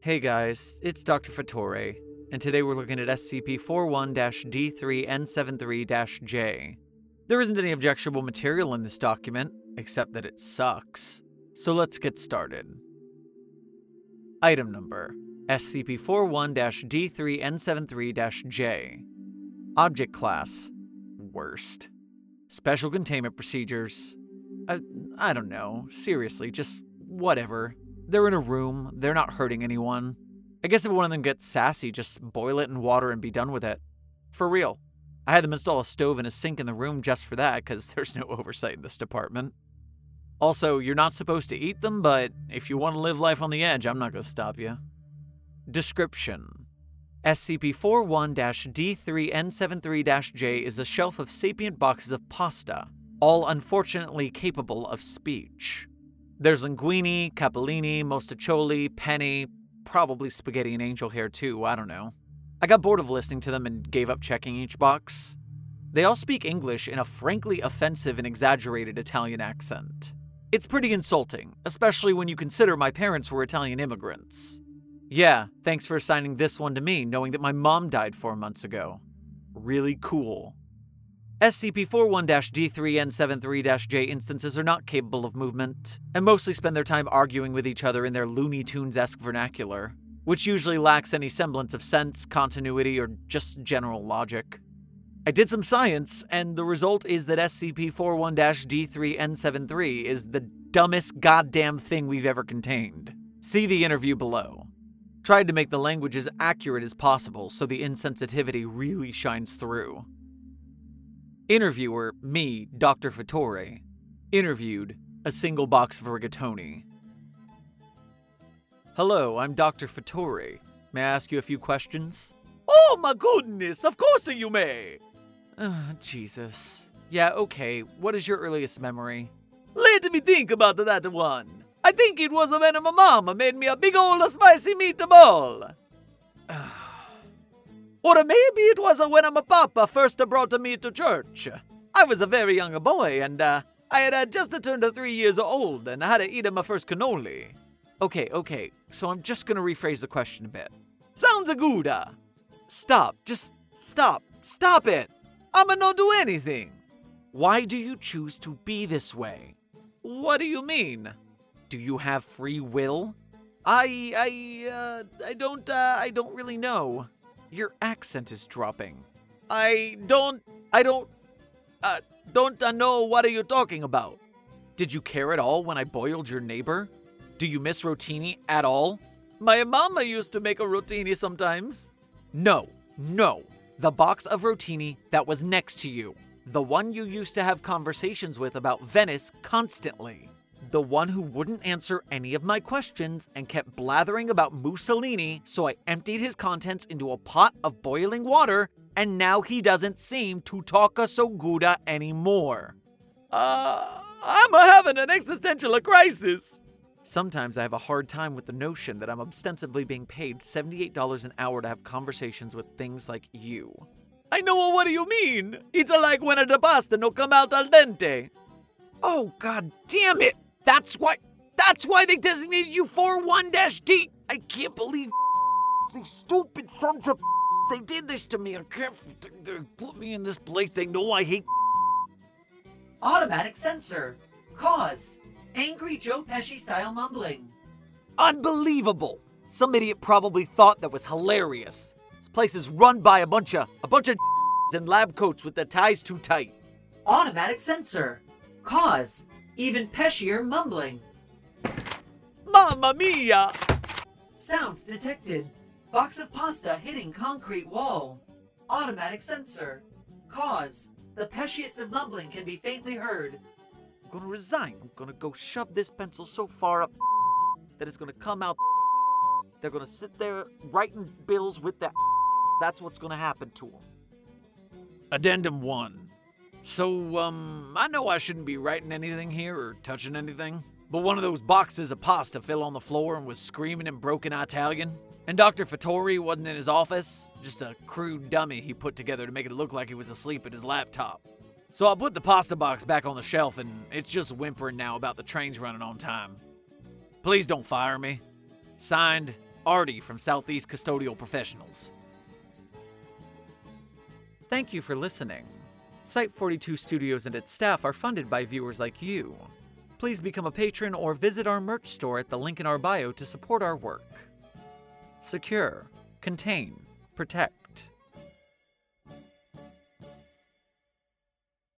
Hey guys, it's Dr. Fattore, and today we're looking at SCP 41 D3N73 J. There isn't any objectionable material in this document, except that it sucks. So let's get started. Item number SCP 41 D3N73 J. Object class Worst. Special containment procedures. I, I don't know. Seriously, just whatever. They're in a room, they're not hurting anyone. I guess if one of them gets sassy, just boil it in water and be done with it. For real. I had them install a stove and a sink in the room just for that, because there's no oversight in this department. Also, you're not supposed to eat them, but if you want to live life on the edge, I'm not going to stop you. Description SCP 41 D3N73 J is a shelf of sapient boxes of pasta, all unfortunately capable of speech. There's linguini, capellini, mostaccioli, penne, probably spaghetti and angel hair too, I don't know. I got bored of listening to them and gave up checking each box. They all speak English in a frankly offensive and exaggerated Italian accent. It's pretty insulting, especially when you consider my parents were Italian immigrants. Yeah, thanks for assigning this one to me, knowing that my mom died four months ago. Really cool. SCP 41 D3N73 J instances are not capable of movement, and mostly spend their time arguing with each other in their Looney Tunes esque vernacular, which usually lacks any semblance of sense, continuity, or just general logic. I did some science, and the result is that SCP 41 D3N73 is the dumbest goddamn thing we've ever contained. See the interview below. Tried to make the language as accurate as possible so the insensitivity really shines through. Interviewer, me, Dr. Fattore. Interviewed, a single box of rigatoni. Hello, I'm Dr. Fattore. May I ask you a few questions? Oh my goodness, of course you may. Oh, Jesus. Yeah, okay. What is your earliest memory? Let me think about that one. I think it was when my mama made me a big old spicy meatball. Or maybe it was when my papa first brought me to church. I was a very young boy and uh, I had uh, just turned three years old and I had to eat my first cannoli. Okay, okay. So I'm just gonna rephrase the question a bit. Sounds a good. uh. Stop. Just stop. Stop it. I'ma not do anything. Why do you choose to be this way? What do you mean? Do you have free will? I I uh, I don't uh, I don't really know. Your accent is dropping. I don't I don't uh, don't uh, know what are you talking about. Did you care at all when I boiled your neighbor? Do you miss rotini at all? My mama used to make a rotini sometimes. No, no. The box of rotini that was next to you. The one you used to have conversations with about Venice constantly. The one who wouldn't answer any of my questions and kept blathering about Mussolini, so I emptied his contents into a pot of boiling water, and now he doesn't seem to talk a so good anymore. Uh, I'm having an existential crisis. Sometimes I have a hard time with the notion that I'm ostensibly being paid $78 an hour to have conversations with things like you. I know what do you mean. It's like when the pasta no come out al dente. Oh god damn it! That's why that's why they designated you 41-D. I can't believe these stupid sons of they did this to me. I can't they put me in this place. They know I hate Automatic censor. Cause angry Joe Pesci style mumbling. Unbelievable! Some idiot probably thought that was hilarious. This place is run by a bunch of a bunch of in lab coats with their ties too tight. Automatic censor. Cause even peshier mumbling. Mamma mia! Sound detected. Box of pasta hitting concrete wall. Automatic censor. Cause the pesciest of mumbling can be faintly heard. I'm gonna resign. I'm gonna go shove this pencil so far up that it's gonna come out. They're gonna sit there writing bills with that. That's what's gonna happen to them. Addendum 1. So, um, I know I shouldn't be writing anything here or touching anything, but one of those boxes of pasta fell on the floor and was screaming in broken Italian. And Dr. Fattore wasn't in his office, just a crude dummy he put together to make it look like he was asleep at his laptop. So I put the pasta box back on the shelf and it's just whimpering now about the trains running on time. Please don't fire me. Signed, Artie from Southeast Custodial Professionals. Thank you for listening. Site 42 Studios and its staff are funded by viewers like you. Please become a patron or visit our merch store at the link in our bio to support our work. Secure, contain, protect.